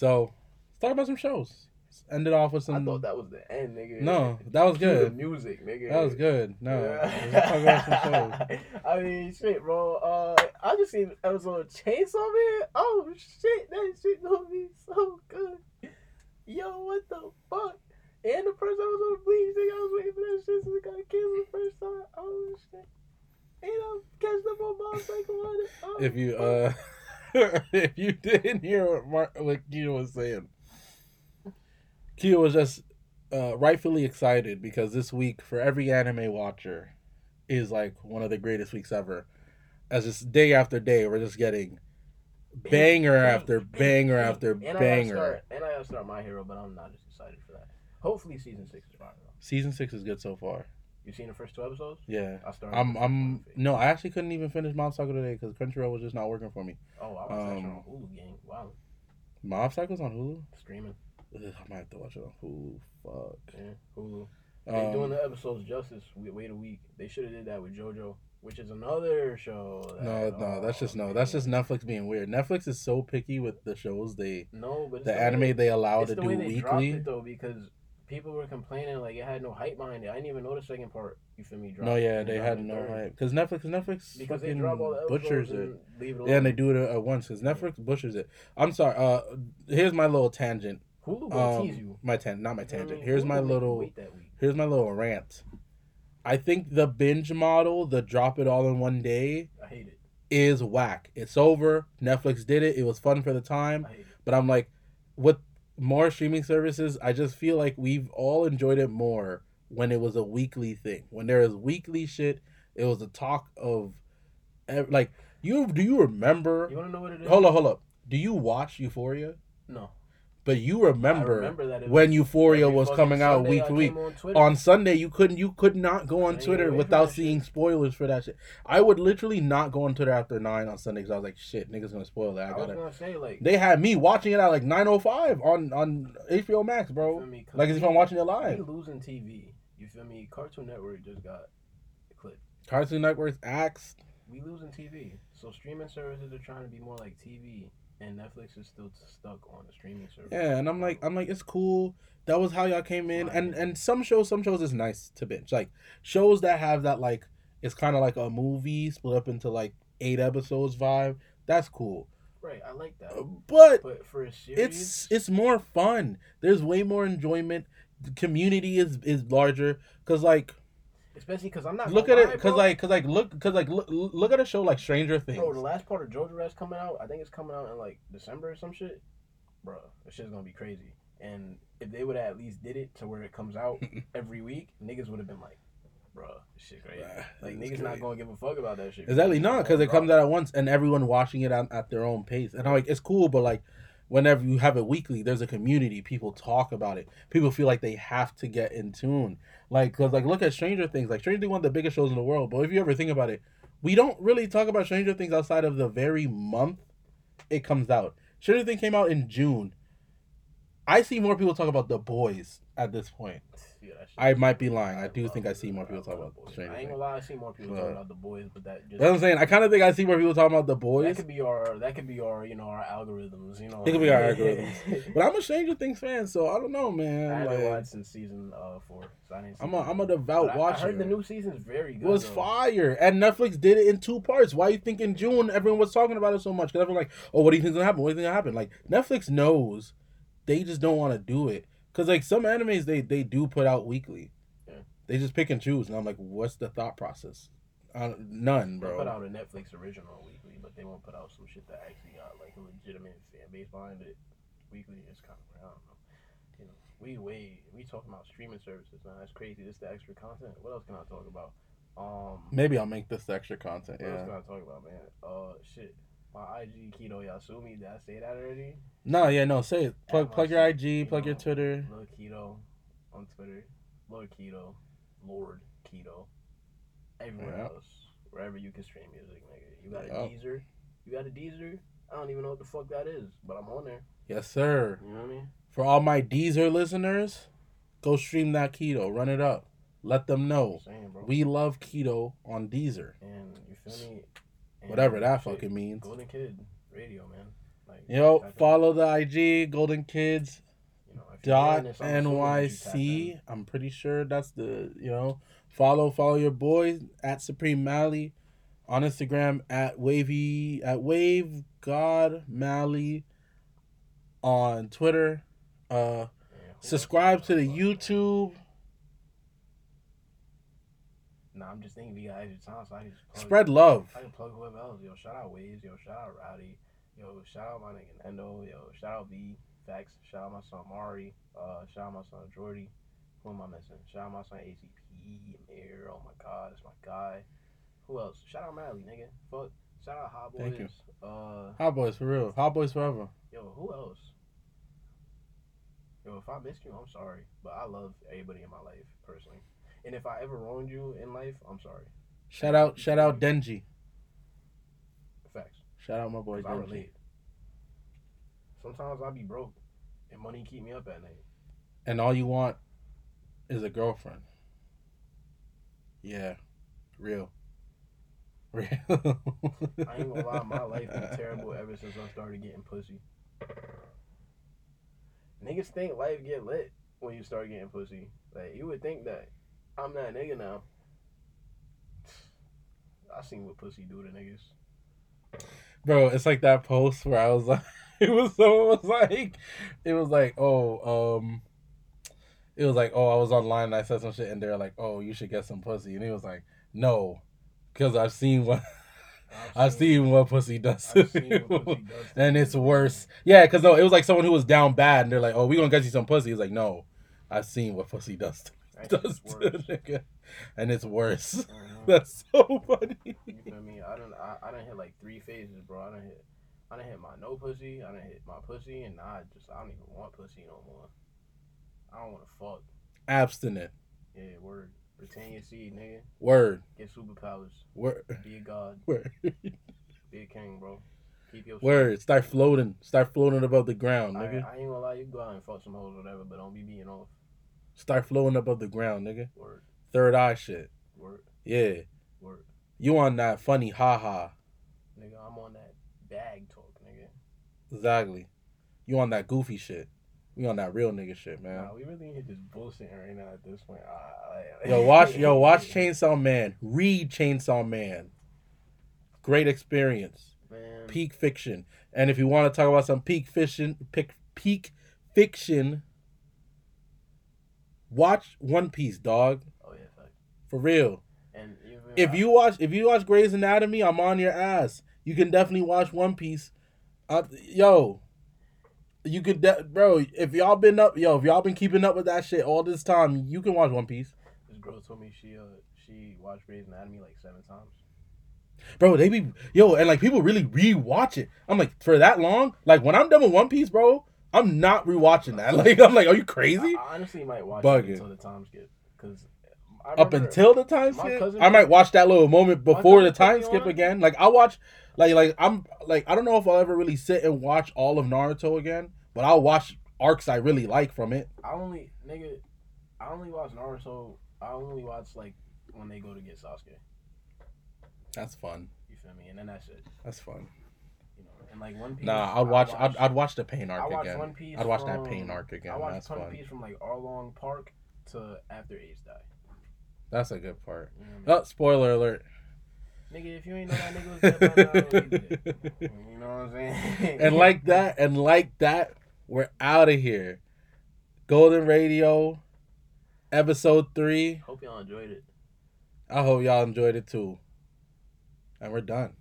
So let's talk about some shows. Let's end it off with some. I thought that was the end, nigga. No, that was good. music, nigga. That was good. No, Yeah. let's talk about some shows. I mean, shit, bro. Uh, I just seen episode of Chainsaw Man. Oh shit, that shit gonna be so good. Yo, what the fuck? And the first episode of Bleach, nigga, I was waiting for that shit since it got canceled the first time. Oh shit. And I'm catching up on Mob Psycho on it. Oh, If you uh, if you didn't hear what Mar- what Kito was saying, Kito was just uh, rightfully excited because this week for every anime watcher is like one of the greatest weeks ever. As just day after day, we're just getting banger after banger after and I banger. start, and I gotta start my hero, but I'm not as excited for that. Hopefully, season six is fine. Though. Season six is good so far. You seen the first two episodes? Yeah. I started. I'm I'm no, I actually couldn't even finish Mob Psycho today because Crunchyroll was just not working for me. Oh, I was actually um, on Hulu gang. Wow, Mob Psycho's on Hulu. streaming. Ugh, I might have to watch it on Hulu. Fuck. Yeah, Hulu. They Um, doing the episodes justice. We wait a week. They should have did that with JoJo, which is another show. no, no, that's just no. That's just Netflix being weird. Netflix is so picky with the shows they, no, but the way- anime they allow to the do way weekly. it though because people were complaining like it had no hype behind it. I didn't even know the second part. You feel me? No, dropped, yeah, they had no third. hype because Netflix, Netflix because they drop all the butchers it. and leave it. Yeah, and they do it at once because Netflix butchers it. I'm sorry. Uh, here's my little tangent. Hulu will tease Um, you. my tan, not my know I tangent. mean? Here's Hulu my will make you little. wait that week. Here's my little rant. I think the binge model, the drop it all in one day, I hate it. is whack. It's over. Netflix did it. It was fun for the time. I hate it. But I'm like, with more streaming services, I just feel like we've all enjoyed it more when it was a weekly thing. When there was weekly shit, it was a talk of, like, you do you remember? You want to know what it is? Hold up, hold up. Do you watch Euphoria? No. But you remember, remember that when Euphoria was coming out Sunday week to week. On, On Sunday, you couldn't, you could not go on Twitter without seeing shit. spoilers for that shit. I would literally not go on Twitter after nine on Sunday because I was like, shit, niggas gonna spoil that. I I was gotta. gonna say like. They had me watching it at like nine oh five on on HBO Max, bro. me? Like as if I'm watching it We live. losing TV. You feel me? Cartoon Network just got clipped. Cartoon Network's axed. We losing TV. So streaming services are trying to be more like TV, and Netflix is still stuck on the streaming service. Yeah, and I'm like, I'm like, it's cool. That was how y'all came in, and and some shows, some shows is nice to binge. Like shows that have that like, it's kind of like a movie split up into like eight episodes vibe. That's cool. right. I like that. But But for a series, it's it's more fun. There's way more enjoyment. The community is is larger because like especially because I'm not. look at it because like because like look because like look, look at a show like Stranger Things. Bro, the last part of Jojo Rabbit's coming out. I think it's coming out in like December or some shit. Bro, this shit's gonna be crazy. And if they would have at least did it to where it comes out every week, niggas would have been like, bro, this shit crazy. Bruh, Like niggas not gonna give a fuck about that shit. Exactly, no, because it comes out at once and everyone watching it at, at their own pace. And I'm like, it's cool, but like, whenever you have it weekly, there's a community. People talk about it. People feel like they have to get in tune. Like, cause like, look at Stranger Things. Like, Stranger Things one of the biggest shows in the world. But if you ever think about it, we don't really talk about Stranger Things outside of the very month it comes out. Stranger Things came out in June. I see more people talk about the boys at this point. Yeah, I might be lying. I do think I see more people talk about The Boys. I ain't gonna lie, I see more people But- talking about the boys, but that just That's what I'm saying. I kind of think I see more people talking about the boys. that could be our that could be our you know our algorithms. You know, It could be our algorithms. But I'm a Stranger Things fan, so I don't know, I man. haven't Like, watched since season uh four. So I I'm a I'm a devout But watcher. I heard the new season's very good. it was though. fire, and Netflix did it in two parts. Why you think in June everyone was talking about it so much? Because everyone like, oh, what do you think's gonna happen? What do you think gonna happen? Like Netflix knows, they just don't want to do it. Cause like some animes they they do put out weekly. Yeah. They just pick and choose, and I'm like, what's the thought process? Uh, none, They bro. put out a Netflix original weekly, but they won't put out some shit that actually got like a legitimate fan base behind it. Weekly is kind of I don't know. You know, we way we talking about streaming services, man. That's crazy. This is the extra content. What else can I talk about? Um, Maybe I'll make this the extra content. what else Yeah. can I talk about, man? Uh, shit. My IG Kito Yasumi. Did I say that already? No, yeah, no. Say it. Plug plug your IG. Plug your. Twitter. Lord Kito on Twitter. Lord Kito. Lord Kito. Everywhere Yeah. else. Wherever you can stream music, nigga. You got a. Deezer. You got a Deezer? I don't even know what the fuck that is, but I'm on there. Yes, sir. You know what I mean? For all my Deezer listeners, go stream that Kito. Run it up. Let them know. Saying. We love Kito on Deezer. and you feel me? And Whatever that fucking means. Golden Kid Radio, man. Like, Yo, check 'em. follow the IG Golden Kids You know, dot hearing this, I'm assuming that you tapped in. NYC. I'm pretty sure that's the you know follow follow your boys at Supreme Mali on Instagram at wavy at wave God Mali on Twitter. Uh, Yeah, subscribe to the YouTube. Nah, I'm just thinking if you got extra time, so I can just plug, Spread love. I can plug whoever else. Yo, shout out Waves. Yo, shout out Rowdy. Yo, shout out my nigga Nendo. Yo, shout out B. Facts. Shout out my son Mari. Uh, shout out my son Jordy. Who am I missing? Shout out my son ACP. Amir. Oh my God, that's my guy. Who else? Shout out Mali, nigga. Fuck. Shout out Hot Boys. Thank you. Uh, Hot boys for real. Hot boys forever. yo, who else? Yo, if I missed you, I'm sorry, but I love everybody in my life personally. And if I ever wronged you in life, I'm sorry. Shout out, shout out Denji. Facts. Shout out my boy 'Cause I Denji. relate. Sometimes I be broke, and money keep me up at night. And all you want is a girlfriend. Yeah, real. Real. I ain't gonna lie, my life been terrible ever since I started getting pussy. Niggas think life get lit when you start getting pussy. Like you would think that I'm that nigga now. I seen what pussy do to niggas. Bro, it's like that post where I was like, it was someone was like, it was like, oh, um, it was like, oh, I was online and I said some shit and they're like, oh, you should get some pussy, and he was like, no, because I've seen what I've seen what pussy does to I've seen what pussy does to and it's worse. Yeah, because no, it was like someone who was down bad, and they're like, oh, we gonna get you some pussy. He's like, no, I've seen what pussy does to That does to worse. nigga, and it's worse. That's so funny. You feel me? I don't. I, I done hit like three phases, bro. I don't hit. I done hit my no pussy. I done hit my pussy, and I just I don't even want pussy no more. I don't want to fuck. Abstinent. Yeah, word. Retain your seed, nigga. Word. Get superpowers. Word. Be a god. Word. Be a king, bro. Keep your Word. Start floating. Start floating above the ground, I, nigga. I ain't gonna lie, you go out and fuck some hoes, or whatever, but don't be beating off. Start floating above the ground, nigga. Word, Third eye shit. word, Yeah. word. You on that funny haha. Nigga, I'm on that bag talk, nigga. Exactly. You on that goofy shit. We on that real nigga shit, man. Nah, we really ain't just bullshitting right now at this point. Ah, Yo, watch yo, watch Chainsaw Man. Read Chainsaw Man. Great experience. Man, Peak fiction. And if you want to talk about some peak fiction peak, peak fiction, watch One Piece, dog. oh yeah, fact. For real. And If you watch if you watch Grey's Anatomy, I'm on your ass. You can definitely watch One Piece. Uh, yo, you could, de- bro. If y'all been up, yo, if y'all been keeping up with that shit all this time, you can watch One Piece, this girl told me she uh she watched Grey's Anatomy like seven times. bro. They be yo, and like people really rewatch it. I'm like, for that long, like when I'm done with One Piece, bro, I'm not rewatching that. Like, I'm like, are you crazy? I, I honestly might watch Bugging. it until the time skip because Up until the time skip, I might watch that little moment before the time skip on. again. Like I watch, like like I'm like I don't know if I'll ever really sit and watch all of Naruto again, but I'll watch arcs I really like from it. I only nigga, I only watch Naruto. I only watch like when they go to get Sasuke. That's fun. You feel me? And then that's it. That's fun. And like One Piece. Nah, I'd watch. watch- I'd, I'd watch the pain arc again. One Piece. I'd watch from, that pain arc again. I watched That's One fun. Piece from like Arlong Park to after Ace died. That's a good part. You know what I mean? Oh, spoiler alert. Nigga, if you ain't know that nigga was dead by now, you. You know what I'm saying? and like that, and like that, we're out of here. Golden Radio, episode three. Hope y'all enjoyed it. I hope y'all enjoyed it too. And we're done.